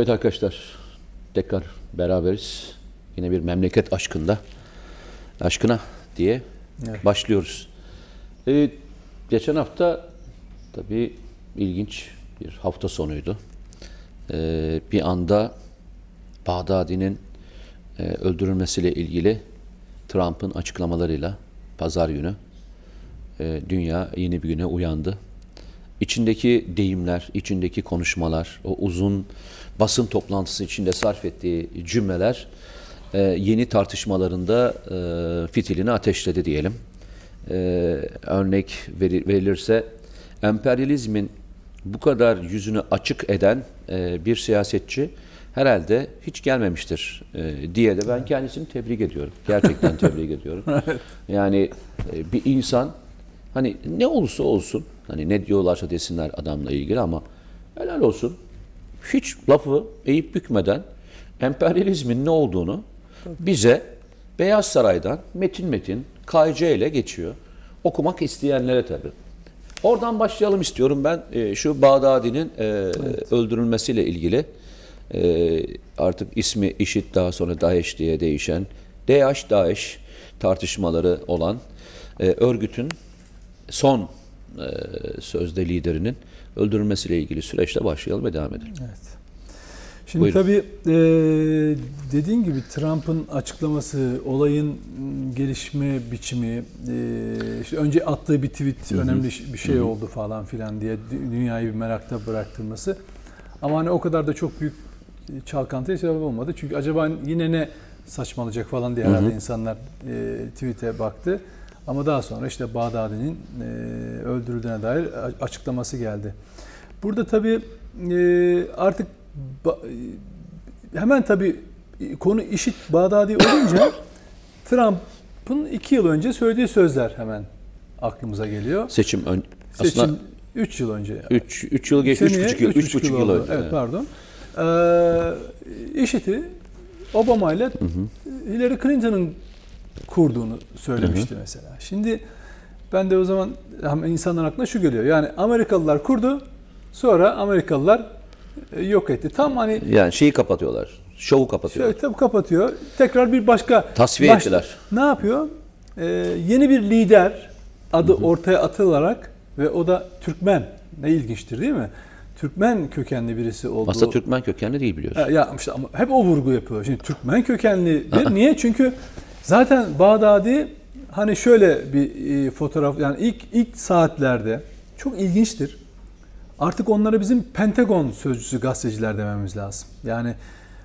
Evet arkadaşlar tekrar beraberiz. Yine bir memleket aşkında aşkına diye Evet. başlıyoruz. Ee, geçen hafta tabii ilginç bir hafta sonuydu. Ee, bir anda Bağdadi'nin e, öldürülmesiyle ilgili Trump'ın açıklamalarıyla pazar günü e, dünya yeni bir güne uyandı. İçindeki deyimler, içindeki konuşmalar, o uzun basın toplantısı içinde sarf ettiği cümleler e, yeni tartışmalarında e, fitilini ateşledi diyelim. E, örnek veri- verilirse emperyalizmin bu kadar yüzünü açık eden e, bir siyasetçi herhalde hiç gelmemiştir e, diye de ben kendisini tebrik ediyorum. Gerçekten tebrik ediyorum. Yani e, bir insan hani ne olursa olsun hani ne diyorlarsa desinler adamla ilgili ama helal olsun hiç lafı eğip bükmeden emperyalizmin ne olduğunu bize Beyaz Saray'dan metin metin KC ile geçiyor. Okumak isteyenlere tabii. Oradan başlayalım istiyorum ben e, şu Bağdadi'nin e, öldürülmesiyle ilgili e, artık ismi IŞİD daha sonra DAEŞ diye değişen DH DAEŞ tartışmaları olan e, örgütün son e, sözde liderinin öldürülmesiyle ilgili süreçte başlayalım ve devam edelim. Evet. Şimdi Buyurun. tabii e, dediğin gibi Trump'ın açıklaması, olayın gelişme biçimi, e, işte önce attığı bir tweet önemli ş- bir şey oldu falan filan diye dü- dünyayı bir merakta bıraktırması. Ama hani o kadar da çok büyük çalkantıya sebep olmadı. Çünkü acaba yine ne saçmalayacak falan diye herhalde insanlar e, tweet'e baktı. Ama daha sonra işte Bağdadi'nin e, öldürüldüğüne dair açıklaması geldi. Burada tabii e, artık e, hemen tabii e, konu işit Bağdadi olunca Trump'ın iki yıl önce söylediği sözler hemen aklımıza geliyor. Seçim ön, Seçim aslında 3 yıl önce. 3 3 yıl geçti, Seneye 3,5 yıl, üç 3,5 yıl, oldu. önce. Evet, pardon. Ee, IŞİD'i Obama ile Hillary Clinton'ın kurduğunu söylemişti mesela. Şimdi ben de o zaman hem insanların aklına şu geliyor. Yani Amerikalılar kurdu, sonra Amerikalılar e, yok etti. Tam hani Yani şeyi kapatıyorlar. Şovu kapatıyorlar. şöyle tabii kapatıyor. Tekrar bir başka Tasfiye baş- ettiler. Ne yapıyor? Ee, yeni bir lider adı ortaya atılarak ve o da Türkmen. Ne ilginçtir değil mi? Türkmen kökenli birisi olduğu. Aslında Türkmen kökenli değil biliyorsun. Ya işte ama hep o vurgu yapıyor. Şimdi Türkmen kökenli niye? Çünkü zaten Bağdadi hani şöyle bir e, fotoğraf yani ilk ilk saatlerde çok ilginçtir. Artık onlara bizim Pentagon sözcüsü gazeteciler dememiz lazım. Yani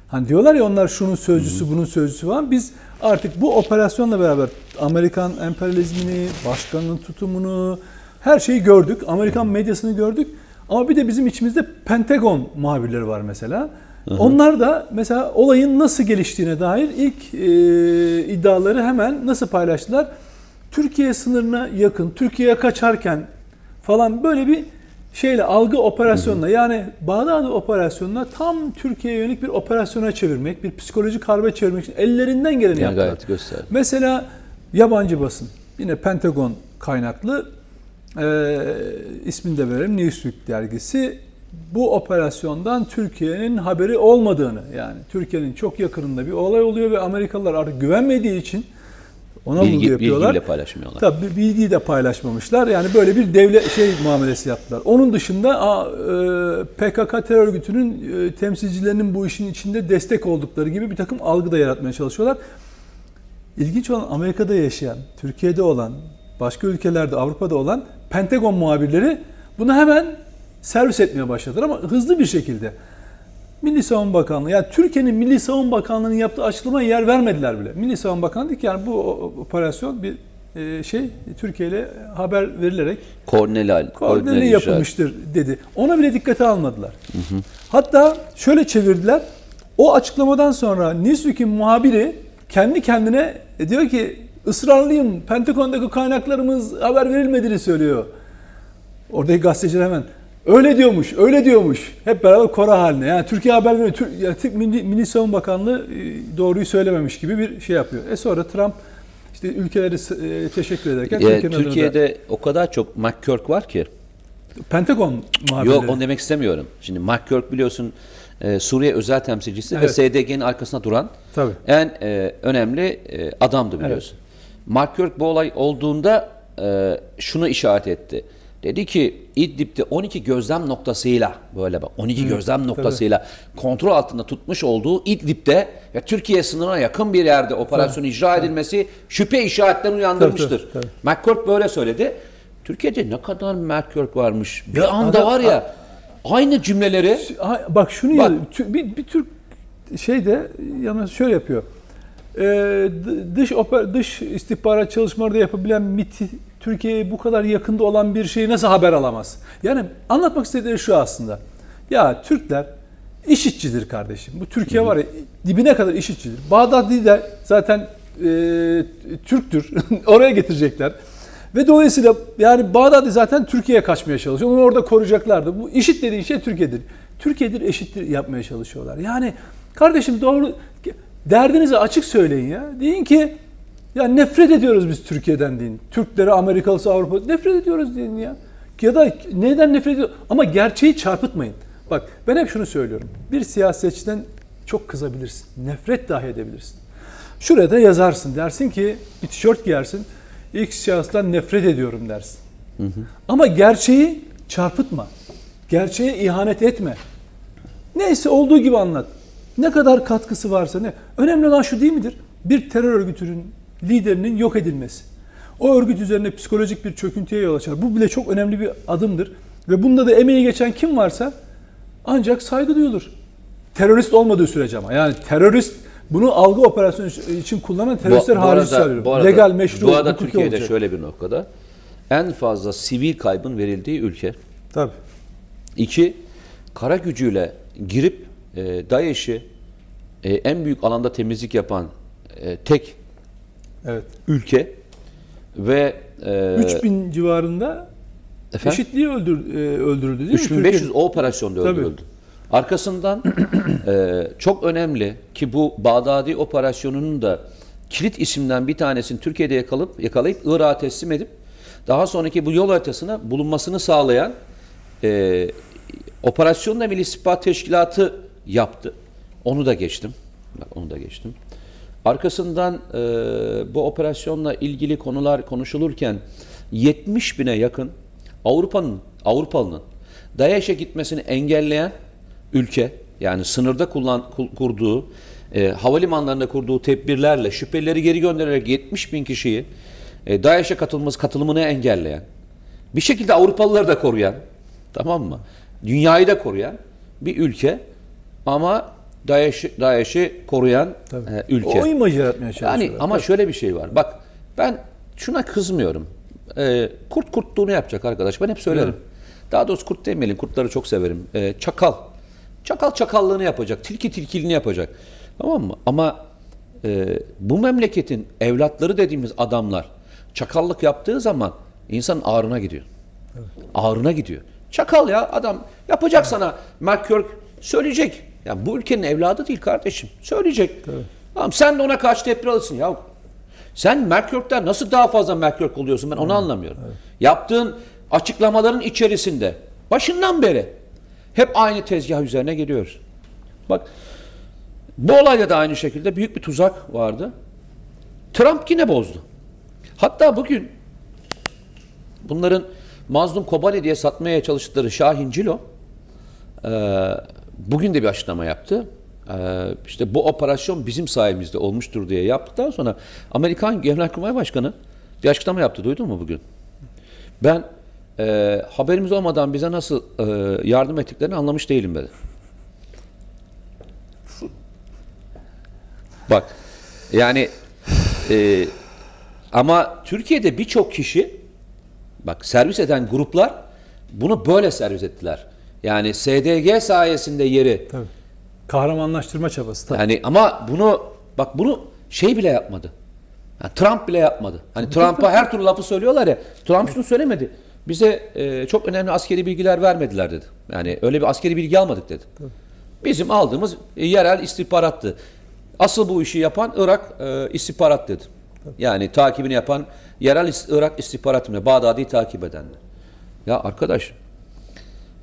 hani diyorlar ya onlar şunun sözcüsü, bunun sözcüsü var. Biz artık bu operasyonla beraber Amerikan emperyalizmini, başkanın tutumunu, her şeyi gördük. Amerikan medyasını gördük. Ama bir de bizim içimizde Pentagon muhabirleri var mesela. Onlar da mesela olayın nasıl geliştiğine dair ilk e, iddiaları hemen nasıl paylaştılar? Türkiye sınırına yakın, Türkiye'ye kaçarken falan böyle bir şeyle algı operasyonla yani Bağdadi operasyonuna tam Türkiye'ye yönelik bir operasyona çevirmek, bir psikolojik harbe çevirmek için ellerinden geleni Yani yaptılar. göster. Mesela yabancı basın, yine Pentagon kaynaklı e, ismini de verelim Newsweek dergisi bu operasyondan Türkiye'nin haberi olmadığını yani Türkiye'nin çok yakınında bir olay oluyor ve Amerikalılar artık güvenmediği için ona Bilgi, yapıyorlar. bilgiyle paylaşmıyorlar. Tabii bilgiyi de paylaşmamışlar. Yani böyle bir devlet şey muamelesi yaptılar. Onun dışında e, PKK terör örgütünün e, temsilcilerinin bu işin içinde destek oldukları gibi bir takım algı da yaratmaya çalışıyorlar. İlginç olan Amerika'da yaşayan, Türkiye'de olan, başka ülkelerde, Avrupa'da olan Pentagon muhabirleri bunu hemen servis etmeye başladılar ama hızlı bir şekilde. Milli Savunma Bakanlığı, yani Türkiye'nin Milli Savunma Bakanlığı'nın yaptığı açıklamaya yer vermediler bile. Milli Savunma Bakanlığı dedi ki yani bu operasyon bir e, şey Türkiye ile haber verilerek Kornelal, koordineli yapılmıştır dedi. Ona bile dikkate almadılar. Hatta şöyle çevirdiler. O açıklamadan sonra Newsweek'in muhabiri kendi kendine e, diyor ki ısrarlıyım. Pentagon'daki kaynaklarımız haber verilmediğini söylüyor. Oradaki gazeteciler hemen öyle diyormuş, öyle diyormuş. Hep beraber kora haline. Yani Türkiye haber veriyor. Tür- yani Türk Milli, Milli Savunma Bakanlığı e, doğruyu söylememiş gibi bir şey yapıyor. E sonra Trump işte ülkeleri e, teşekkür ederken Ee, Türkiye'nin adına Türkiye'de o kadar çok McCurk var ki. Pentagon muhabirleri. Yok onu demek istemiyorum. Şimdi McCurk biliyorsun e, Suriye özel temsilcisi ve Evet. SDG'nin arkasında duran Tabii. en e, önemli e, adamdı biliyorsun. Mark Kirk bu olay olduğunda e, şunu işaret etti. Dedi ki İdlib'de 12 gözlem noktasıyla böyle bak 12 gözlem noktasıyla kontrol altında tutmuş olduğu İdlib'de ve Türkiye sınırına yakın bir yerde operasyon icra edilmesi şüphe işaretlerini uyandırmıştır. Tabii, tabii, tabii. Böyle söyledi. Türkiye'de ne kadar Kirk varmış. Bir Ya anda adam- var ya aynı cümleleri Bak şunu Bak. ya, bir, bir Türk şey de yalnız şöyle yapıyor. D- dış oper, dış istihbarat çalışmaları yapabilen MIT Türkiye'ye bu kadar yakında olan bir şeyi nasıl haber alamaz? Yani anlatmak istedikleri şu aslında. Ya Türkler işitçidir kardeşim. Bu Türkiye var ya dibine kadar işitçidir. Bağdadi de zaten e, Türktür. Oraya getirecekler. Ve dolayısıyla yani Bağdadi zaten Türkiye'ye kaçmaya çalışıyor. Onu orada koruyacaklardı. Bu işit dediğin şey Türkiye'dir. Türkiye'dir eşittir yapmaya çalışıyorlar. Yani kardeşim doğru derdinizi açık söyleyin ya. Deyin ki ya nefret ediyoruz biz Türkiye'den deyin. Türkleri, Amerikalısı, Avrupa nefret ediyoruz deyin ya. Ya da neden nefret ediyor? Ama gerçeği çarpıtmayın. Bak ben hep şunu söylüyorum. Bir siyasetçiden çok kızabilirsin. Nefret dahi edebilirsin. Şuraya da yazarsın. Dersin ki bir tişört giyersin. X şahıstan nefret ediyorum dersin. Ama gerçeği çarpıtma. Gerçeğe ihanet etme. Neyse olduğu gibi anlat. Ne kadar katkısı varsa ne. Önemli olan şu değil midir? Bir terör örgütünün liderinin yok edilmesi. O örgüt üzerine psikolojik bir çöküntüye yol açar. Bu bile çok önemli bir adımdır. Ve bunda da emeği geçen kim varsa ancak saygı duyulur. Terörist olmadığı sürece ama. Yani terörist bunu algı operasyonu için kullanan teröristler hariç söylüyorum. bu arada- Legal, meşru, Bu arada Türkiye'de olacak. şöyle bir noktada en fazla sivil kaybın verildiği ülke. Tabii. İki, kara gücüyle girip e, DAEŞ'i e, en büyük alanda temizlik yapan e, tek Evet. ülke ve e, 3000 civarında efendim? eşitliği öldür, e, öldürüldü değil mi? 3500 Türkiye- o operasyonda Tabii. öldürüldü. Arkasından e, çok önemli ki bu Bağdadi operasyonunun da kilit isimden bir tanesini Türkiye'de yakalayıp, yakalayıp Irak'a teslim edip daha sonraki bu yol haritasına bulunmasını sağlayan e, operasyonla Milli İstihbarat Teşkilatı yaptı. Onu da geçtim. Bak, onu da geçtim. Arkasından e, bu operasyonla ilgili konular konuşulurken 70 bine yakın Avrupa'nın Avrupalı'nın DAEŞ'e gitmesini engelleyen ülke yani sınırda kullan, kul- kurduğu e, havalimanlarında kurduğu tedbirlerle şüphelileri geri göndererek 70 bin kişiyi e, DAEŞ'e katılması katılımını engelleyen bir şekilde Avrupalıları da koruyan tamam mı? Dünyayı da koruyan bir ülke ama DAEŞ'i DAEŞ'i koruyan e, ülke. O imajı yaratmaya çalışıyorlar. Yani ama şöyle bir şey var. Bak ben şuna kızmıyorum. Ee, kurt kurtluğunu yapacak arkadaş. Ben hep söylerim. Daha doğrusu kurt demeyelim. Kurtları çok severim. Ee, çakal. Çakal çakallığını yapacak. Tilki tilkiliğini yapacak. Tamam mı? Ama e, bu memleketin evlatları dediğimiz adamlar çakallık yaptığı zaman insanın ağrına gidiyor. Ağrına gidiyor. Çakal ya adam yapacak sana Mark Kirk söyleyecek. Ya bu ülkenin evladı değil kardeşim. Söyleyecek. Tamam sen de ona karşı tepki alırsın ya. Sen Mark Kirk'ten nasıl daha fazla Mark Kirk oluyorsun ben onu anlamıyorum. Yaptığın açıklamaların içerisinde başından beri hep aynı tezgah üzerine geliyoruz. Bak bu olayda da aynı şekilde büyük bir tuzak vardı. Trump yine bozdu. Hatta bugün bunların Mazlum Kobani diye satmaya çalıştıkları Şahin Cilo e, bugün de bir açıklama yaptı. E, işte bu operasyon bizim sayemizde olmuştur diye yaptıktan sonra Amerikan Genelkurmay Başkanı bir açıklama yaptı. Duydun mu bugün? Ben e, haberimiz olmadan bize nasıl e, yardım ettiklerini anlamış değilim dedi. Bak yani e, ama Türkiye'de birçok kişi bak servis eden gruplar bunu böyle servis ettiler. Yani SDG sayesinde yeri Tabii. Kahramanlaştırma çabası. Tabii. yani ama bunu bak bunu şey bile yapmadı. Yani Trump bile yapmadı. Hani Trump'a her türlü lafı söylüyorlar ya. Trump şunu söylemedi. Bize e, çok önemli askeri bilgiler vermediler dedi. Yani öyle bir askeri bilgi almadık dedi. Bizim aldığımız e, yerel istihbarattı. Asıl bu işi yapan Irak e, istihbarat dedi. Yani takibini yapan yerel Irak istihbaratı mı? Bağdadi'yi takip edenler. Ya arkadaş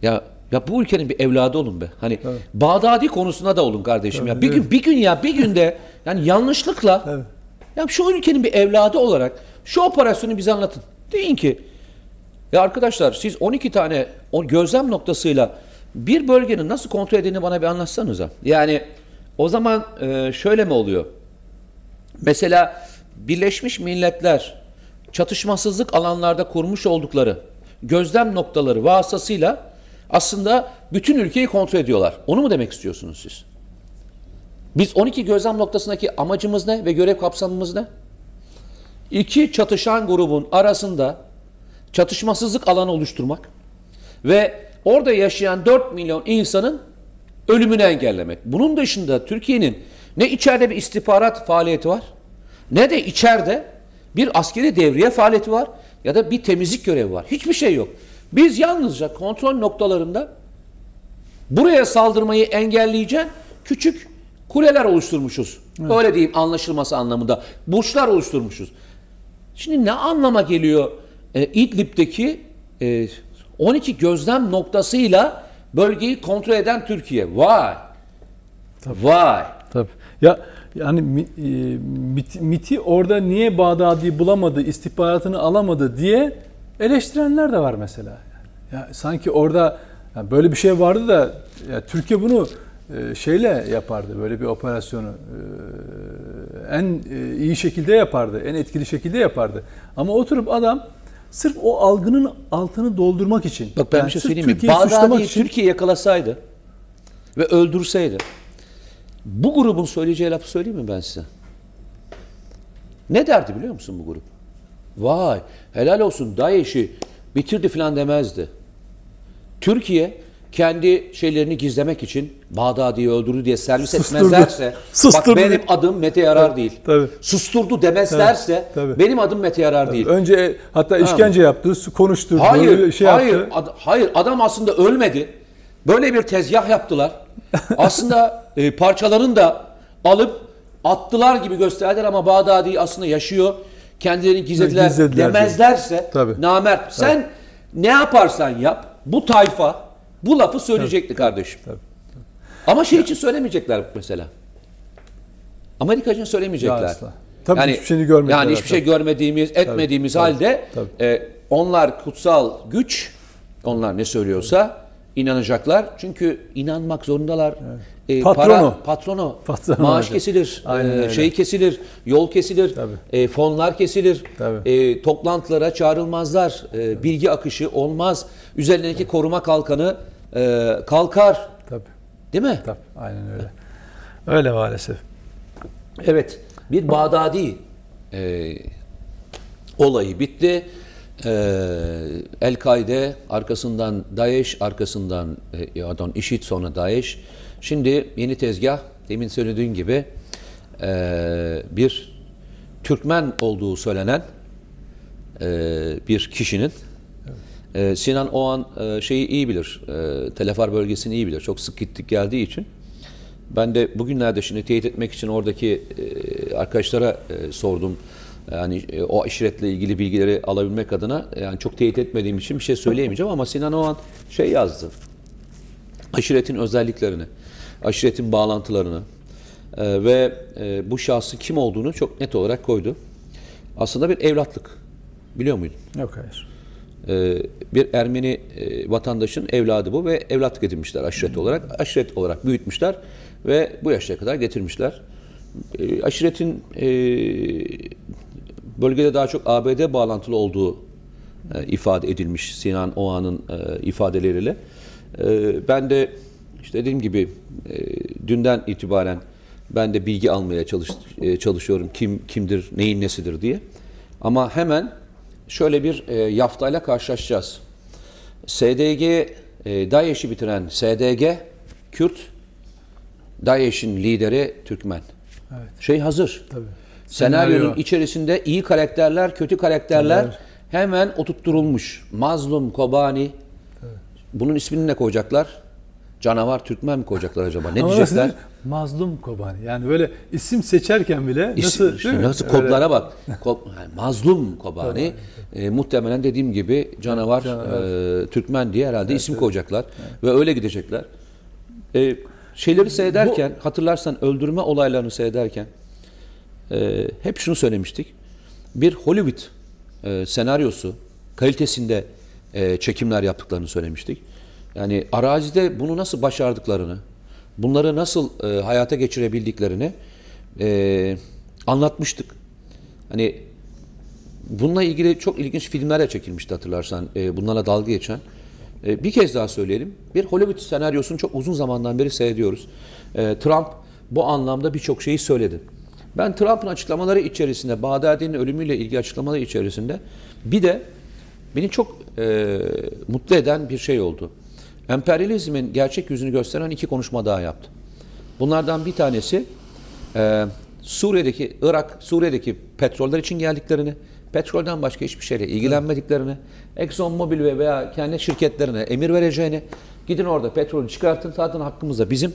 ya Ya bu ülkenin bir evladı olun be. Hani Bağdadi konusunda da olun kardeşim ya. Bir gün bir gün ya bir günde yani yanlışlıkla Evet. ya şu ülkenin bir evladı olarak şu operasyonu bize anlatın. Deyin ki ya arkadaşlar siz 12 tane o gözlem noktasıyla bir bölgenin nasıl kontrol edildiğini bana bir anlatsanıza. Yani o zaman e, şöyle mi oluyor? Mesela Birleşmiş Milletler çatışmasızlık alanlarda kurmuş oldukları gözlem noktaları vasıtasıyla aslında bütün ülkeyi kontrol ediyorlar. Onu mu demek istiyorsunuz siz? Biz 12 gözlem noktasındaki amacımız ne ve görev kapsamımız ne? İki çatışan grubun arasında çatışmasızlık alanı oluşturmak ve orada yaşayan 4 milyon insanın ölümünü engellemek. Bunun dışında Türkiye'nin ne içeride bir istihbarat faaliyeti var ne de içeride bir askeri devriye faaliyeti var ya da bir temizlik görevi var. Hiçbir şey yok. Biz yalnızca kontrol noktalarında buraya saldırmayı engelleyecek küçük kuleler oluşturmuşuz. Öyle diyeyim anlaşılması anlamında. Burçlar oluşturmuşuz. Şimdi ne anlama geliyor e, İdlib'deki e, 12 gözlem noktasıyla bölgeyi kontrol eden Türkiye? Vay! Vay! Tabii. Ya yani e, MIT, MIT'i orada niye Bağdadi bulamadı, istihbaratını alamadı diye eleştirenler de var mesela. Ya sanki orada ya böyle bir şey vardı da ya Türkiye bunu e, şeyle yapardı. Böyle bir operasyonu e, en e, iyi şekilde yapardı, en etkili şekilde yapardı. Ama oturup adam sırf o algının altını doldurmak için Bak ben yani bir şey söyleyeyim mi? Bağdadi'yi için Türkiye yakalasaydı ve öldürseydi bu grubun söyleyeceği lafı söyleyeyim mi ben size? Ne derdi biliyor musun bu grup? Vay helal olsun DAEŞ'i bitirdi falan demezdi. Türkiye kendi şeylerini gizlemek için Bağdadi'yi öldürdü diye servis Susturdu. etmezlerse Susturdu. bak benim adım Mete Yarar değil. tabii. Susturdu demezlerse tabii. benim adım Mete Yarar değil. önce hatta işkence yaptı, su- konuşturdu, Hayır, şey hayır, yaptı. ad- hayır. Adam aslında ölmedi. Böyle bir tezgah yaptılar. aslında e, parçalarını da alıp attılar gibi gösterdiler ama Bağdadi aslında yaşıyor. Kendilerini gizlediler, Gizlediler demezlerse Tabii. namert. Sen ne yaparsan yap bu tayfa bu lafı söyleyecekti kardeşim. Ama şey için söylemeyecekler mesela. Amerika için söylemeyecekler. Ya asla. Tabii hiçbir şeyini görmediler Yani hiçbir şey tabii. görmediğimiz, etmediğimiz halde tabii. e, onlar kutsal güç, onlar ne söylüyorsa inanacaklar. Çünkü inanmak zorundalar. E, Patronu. Para, patronu. Patronu maaş olacak. kesilir, Aynen e, öyle. şey kesilir, yol kesilir, Tabii. e, fonlar kesilir, Tabii. e, toplantılara çağrılmazlar, e, bilgi akışı olmaz, üzerindeki koruma kalkanı e, kalkar. Tabii, Değil mi? tabii. Aynen öyle. Öyle maalesef. Evet, bir Bağdadi e, olayı bitti. E, El-Kaide, arkasından DAEŞ, arkasından e, pardon, IŞİD sonra DAEŞ. Şimdi yeni tezgah, demin söylediğim gibi e, bir Türkmen olduğu söylenen e, bir kişinin e, Sinan Oğan e, şeyi iyi bilir, e, Telefar bölgesini iyi bilir. Çok sık gittik geldiği için. Ben de bugünlerde şimdi teyit etmek için oradaki e, arkadaşlara e, sordum. Yani e, o aşiretle ilgili bilgileri alabilmek adına yani çok teyit etmediğim için bir şey söyleyemeyeceğim ama Sinan Oğan şey yazdı. Aşiretin özelliklerini, aşiretin bağlantılarını e, ve e, bu şahsın kim olduğunu çok net olarak koydu. Aslında bir evlatlık. Biliyor muydun? Yok hayır. Ee, bir Ermeni e, vatandaşın evladı bu ve evlatlık edinmişler aşiret olarak. Aşiret olarak büyütmüşler ve bu yaşa kadar getirmişler. Ee, aşiretin e, bölgede daha çok ABD bağlantılı olduğu e, ifade edilmiş Sinan Oğan'ın e, ifadeleriyle. E, ben de işte dediğim gibi e, dünden itibaren ben de bilgi almaya çalış, e, çalışıyorum. Kim kimdir, neyin nesidir diye. Ama hemen şöyle bir e, yaftayla karşılaşacağız. SDG, e, DAEŞ'i bitiren SDG, Kürt, DAEŞ'in lideri Türkmen. Evet. Şey hazır. Tabii. Senaryonun Senaryo. içerisinde iyi karakterler, kötü karakterler Evet. hemen oturtturulmuş. Mazlum, Kobani. Bunun ismini ne koyacaklar? Canavar Türkmen mi koyacaklar acaba? Ne diyecekler? nasıl- Mazlum Kobani. Yani böyle isim seçerken bile İsim, nasıl işte değil mi? nasıl kodlara bak. Ko- yani mazlum Kobani. E, muhtemelen dediğim gibi canavar, e, Türkmen diye herhalde isim koyacaklar ve öyle gidecekler. E, şeyleri seyrederken hatırlarsan öldürme olaylarını seyrederken e, hep şunu söylemiştik. Bir Hollywood e, senaryosu kalitesinde e, çekimler yaptıklarını söylemiştik. Yani arazide bunu nasıl başardıklarını, bunları nasıl e, hayata geçirebildiklerini e, anlatmıştık. Hani bununla ilgili çok ilginç filmler de çekilmişti hatırlarsan. E, bunlarla dalga geçen. E, bir kez daha söyleyelim. Bir Hollywood senaryosunu çok uzun zamandan beri seyrediyoruz. E, Trump bu anlamda birçok şeyi söyledi. Ben Trump'ın açıklamaları içerisinde, Bağdadi'nin ölümüyle ilgili açıklamaları içerisinde bir de beni çok e, mutlu eden bir şey oldu. Emperyalizmin gerçek yüzünü gösteren iki konuşma daha yaptı. Bunlardan bir tanesi e, Suriye'deki, Irak, Suriye'deki petroller için geldiklerini, petrolden başka hiçbir şeyle ilgilenmediklerini, Exxon Mobil ve veya kendi şirketlerine emir vereceğini, gidin orada petrolü çıkartın zaten hakkımızda bizim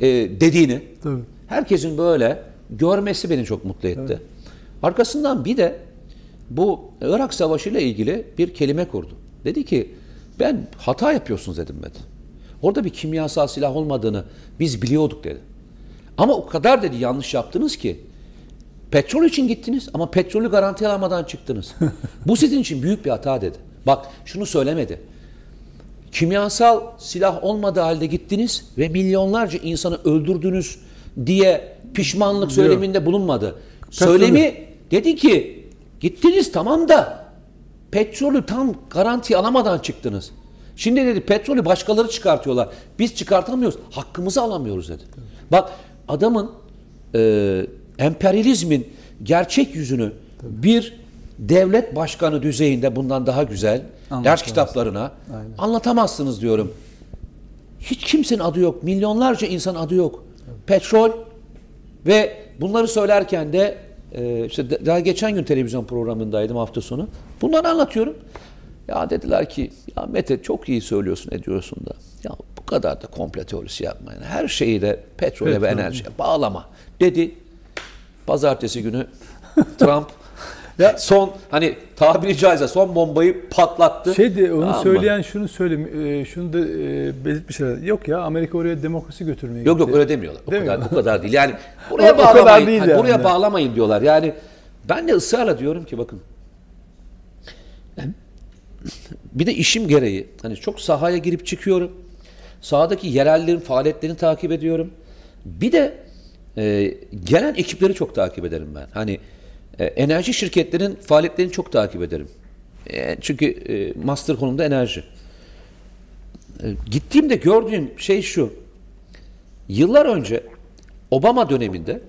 e, dediğini, Tabii. herkesin böyle görmesi beni çok mutlu etti. Arkasından bir de bu Irak Savaşı ile ilgili bir kelime kurdu. Dedi ki ben hata yapıyorsunuz dedim ben. Orada bir kimyasal silah olmadığını biz biliyorduk dedi. Ama o kadar dedi yanlış yaptınız ki petrol için gittiniz ama petrolü garanti alamadan çıktınız. Bu sizin için büyük bir hata dedi. Bak şunu söylemedi. Kimyasal silah olmadığı halde gittiniz ve milyonlarca insanı öldürdünüz diye pişmanlık söyleminde bulunmadı. Söylemi dedi ki gittiniz tamam da petrolü tam garanti alamadan çıktınız. Şimdi dedi petrolü başkaları çıkartıyorlar. Biz çıkartamıyoruz. Hakkımızı alamıyoruz dedi. Bak adamın e, emperyalizmin gerçek yüzünü bir devlet başkanı düzeyinde bundan daha güzel ders kitaplarına Aynen. anlatamazsınız diyorum. Hiç kimsenin adı yok. Milyonlarca insan adı yok. Petrol ve bunları söylerken de e, işte daha geçen gün televizyon programındaydım hafta sonu. Bunları anlatıyorum. Ya dediler ki ya Mete çok iyi söylüyorsun ediyorsun da ya bu kadar da komple teorisi yapmayın. Her şeyi de petrole ve Petrol. enerjiye bağlama dedi. Pazartesi günü Trump Ya- son hani tabiri caizse son bombayı patlattı. Şey de onu Tamam mı? söyleyen şunu söyle e, şunu da e, belirtmişler. Yok ya Amerika oraya demokrasi götürmeye Yok yok gitti. öyle demiyorlar. O Değil kadar mi? bu kadar değil. Yani buraya O- o kadar bağlamayın. değil hani yani. Buraya bağlamayın diyorlar. Yani ben de ısrarla diyorum ki bakın. ben- bir de işim gereği hani çok sahaya girip çıkıyorum. Sahadaki yerellerin faaliyetlerini takip ediyorum. Bir de e, gelen ekipleri çok takip ederim ben. Hani e, enerji şirketlerinin faaliyetlerini çok takip ederim. E, çünkü e, master konumda enerji. Gittiğimde gördüğüm şey şu. Yıllar önce Obama döneminde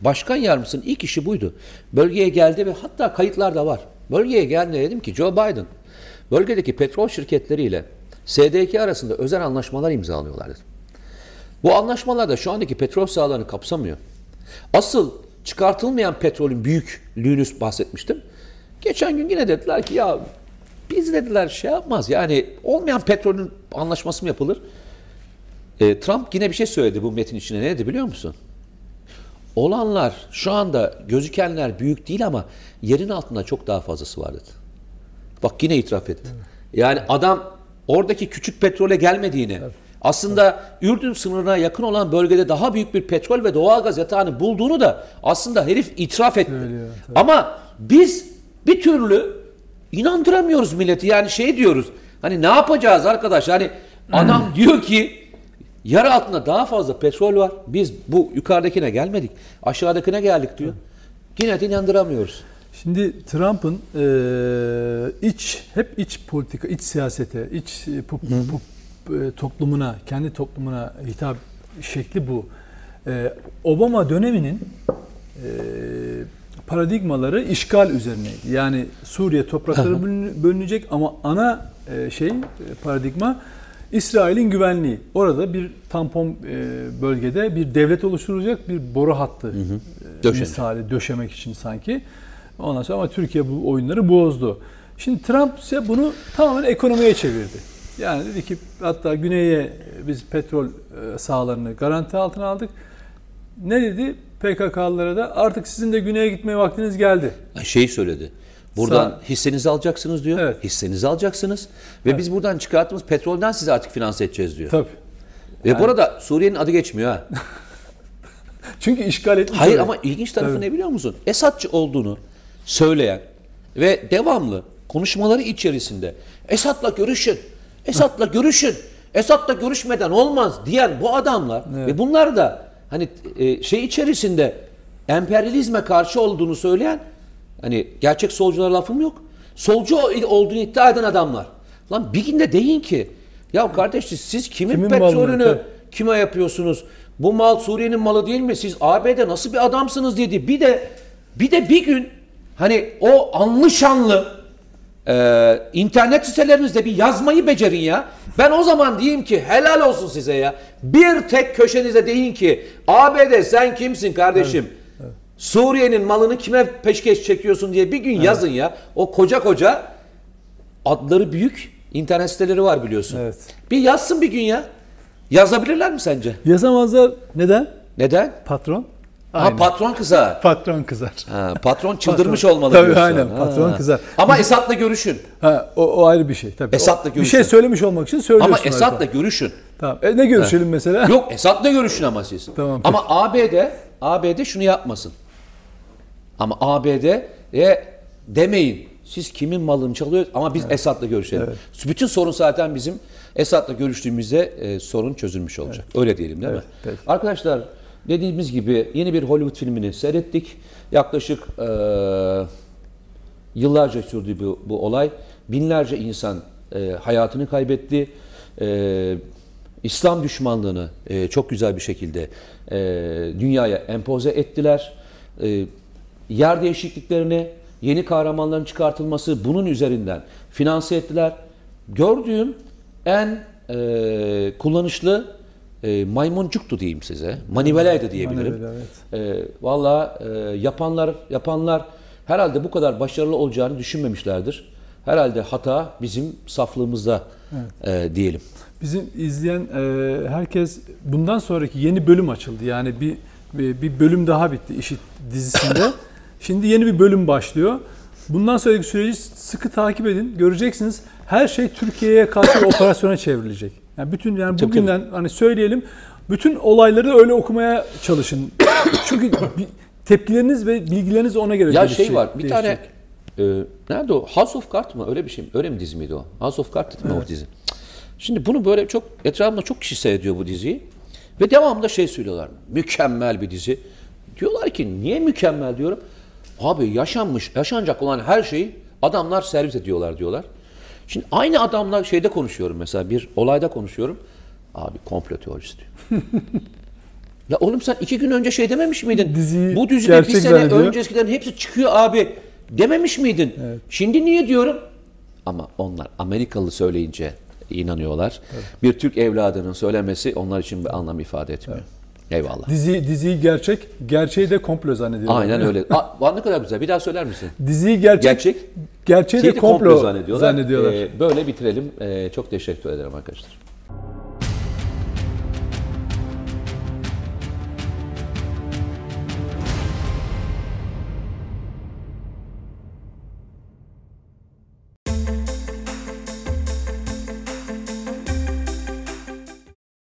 başkan yardımcısının ilk işi buydu. Bölgeye geldi ve hatta kayıtlar da var. Bölgeye geldi dedim ki Joe Biden bölgedeki petrol şirketleriyle SDK arasında özel anlaşmalar imzalıyorlar dedim. Bu anlaşmalar da şu andaki petrol sahalarını kapsamıyor. Asıl çıkartılmayan petrolün büyüklüğünü bahsetmiştim. Geçen gün yine dediler ki ya biz dediler şey yapmaz yani olmayan petrolün anlaşması mı yapılır? E, Trump yine bir şey söyledi bu metin içine. Ne dedi biliyor musun? Olanlar şu anda gözükenler büyük değil ama yerin altında çok daha fazlası var dedi. Bak yine itiraf etti. Yani adam oradaki küçük petrole gelmediğini, aslında Ürdün sınırına yakın olan bölgede daha büyük bir petrol ve doğalgaz yatağını bulduğunu da aslında herif itiraf etti. Söylüyor, tabii. Ama biz bir türlü inandıramıyoruz milleti. Yani şey diyoruz. Hani ne yapacağız arkadaş? Hani adam diyor ki yer altında daha fazla petrol var. Biz bu yukarıdakine gelmedik. Aşağıdakine geldik diyor. Yine de inandıramıyoruz. Şimdi Trump'ın e, iç hep iç politika, iç siyasete, iç e, pop- pop- e, toplumuna, kendi toplumuna hitap şekli bu. E, Obama döneminin e, paradigmaları işgal üzerineydi. Yani Suriye toprakları bölün- bölünecek ama ana e, şey e, paradigma İsrail'in güvenliği. Orada bir tampon e, bölgede bir devlet oluşturulacak bir boru hattı e, Döşenecek. misali döşemek için sanki. Ondan sonra ama Türkiye bu oyunları bozdu. Şimdi Trump ise bunu tamamen ekonomiye çevirdi. Yani dedi ki hatta güneye biz petrol e, sahalarını garanti altına aldık. ne dedi PKK'lılara da artık sizin de güneye gitmeye vaktiniz geldi. Şeyi söyledi. Buradan Sağ- hissenizi alacaksınız diyor. Evet. Hissenizi alacaksınız ve biz buradan çıkarttığımız petrolden sizi artık finanse edeceğiz diyor. Tabii. Ve burada Suriye'nin adı geçmiyor ha. Çünkü işgal etmiş. Hayır orayı. ama ilginç tarafı Tabii. ne biliyor musun? Esadçı olduğunu söyleyen ve devamlı konuşmaları içerisinde Esad'la görüşün, Esad'la görüşün, Esad'la görüşmeden olmaz diyen bu adamlar ve bunlar da hani e, şey içerisinde emperyalizme karşı olduğunu söyleyen hani gerçek solculara lafım yok. Solcu olduğunu iddia eden adamlar. Lan bir günde deyin ki ya kardeş siz kimin, Kimin petrolünü malını? kime yapıyorsunuz? Bu mal Suriye'nin malı değil mi? Siz ABD nasıl bir adamsınız dedi. Bir de bir de bir gün hani o anlı şanlı e, internet sitelerinizde bir yazmayı becerin ya. Ben o zaman diyeyim ki helal olsun size ya. Bir tek köşenize deyin ki ABD sen kimsin kardeşim? Suriye'nin malını kime peşkeş çekiyorsun diye bir gün yazın ya. O koca koca adları büyük internet siteleri var biliyorsun. Evet. Bir yazsın bir gün ya. Yazabilirler mi sence? Yazamazlar. Neden? Neden? Patron. Ha Aynen. patron kızar. Patron kızar. Ha, patron çıldırmış Patron. olmalı Tabii, diyorsun. aynen, patron kızar. Ama Esad'la görüşün. Ha, o, o ayrı bir şey tabii. Esad'la O- Bir görüşün. şey söylemiş olmak için söylüyorsun. Ama abi. görüşün. Tamam. E, ne görüşelim mesela? Yok Esad'la görüşün ama siz. Tamam, ama ABD ABD şunu yapmasın. Ama ABD'ye demeyin. Siz kimin malını çalıyor ama biz Esad'la görüşelim. Bütün sorun zaten bizim Esad'la görüştüğümüzde e, sorun çözülmüş olacak. Öyle diyelim değil mi? peki. Arkadaşlar dediğimiz gibi yeni bir Hollywood filmini seyrettik. Yaklaşık e, yıllarca sürdü bu, bu olay. Binlerce insan e, hayatını kaybetti. E, İslam düşmanlığını e, çok güzel bir şekilde e, dünyaya empoze ettiler. E, yer değişikliklerini, yeni kahramanların çıkartılması bunun üzerinden finanse ettiler. Gördüğüm en e, kullanışlı e, maymuncuktu diyeyim size. Manivelaydı diyebilirim. Manivela, evet. E, Valla e, yapanlar yapanlar herhalde bu kadar başarılı olacağını düşünmemişlerdir. Herhalde hata bizim saflığımızda e, diyelim. Bizim izleyen e, herkes bundan sonraki yeni bölüm açıldı. Yani bir bir, bölüm daha bitti İşit dizisinde. Şimdi yeni bir bölüm başlıyor. Bundan sonraki süreci sıkı takip edin. Göreceksiniz her şey Türkiye'ye karşı operasyona çevrilecek. Yani bütün yani Tabii, bugünden hani söyleyelim bütün olayları öyle okumaya çalışın. Çünkü tepkileriniz ve bilgileriniz ona göre Ya gelişecek, şey var bir tane değişecek. e, nerede o? House of Cards mı? Öyle bir şey mi? Öyle mi dizi miydi o? House of Cards mi o dizi? Şimdi bunu böyle çok etrafımda çok kişi seyrediyor bu diziyi. Ve devamında şey söylüyorlar. Mükemmel bir dizi. Diyorlar ki niye mükemmel diyorum. Abi yaşanmış, yaşanacak olan her şeyi adamlar servis ediyorlar diyorlar. Şimdi aynı adamla şeyde konuşuyorum mesela bir olayda konuşuyorum. Abi komplo teorisi diyor. Ya oğlum sen iki gün önce şey dememiş miydin? Diziyi Bu dizide bir sene zannediyor. öncekilerin hepsi çıkıyor abi dememiş miydin? Şimdi niye diyorum? Ama onlar Amerikalı söyleyince inanıyorlar. Bir Türk evladının söylemesi onlar için bir anlam ifade etmiyor. Eyvallah. Dizi, diziyi gerçek, gerçeği de komplo zannediyorlar. Aynen öyle. Aa, ne kadar güzel. Bir daha söyler misin? Diziyi gerçek, Gerçek. gerçeği de de komplo, zannediyorlar. zannediyorlar. Ee, böyle bitirelim. Ee, çok teşekkür ederim arkadaşlar.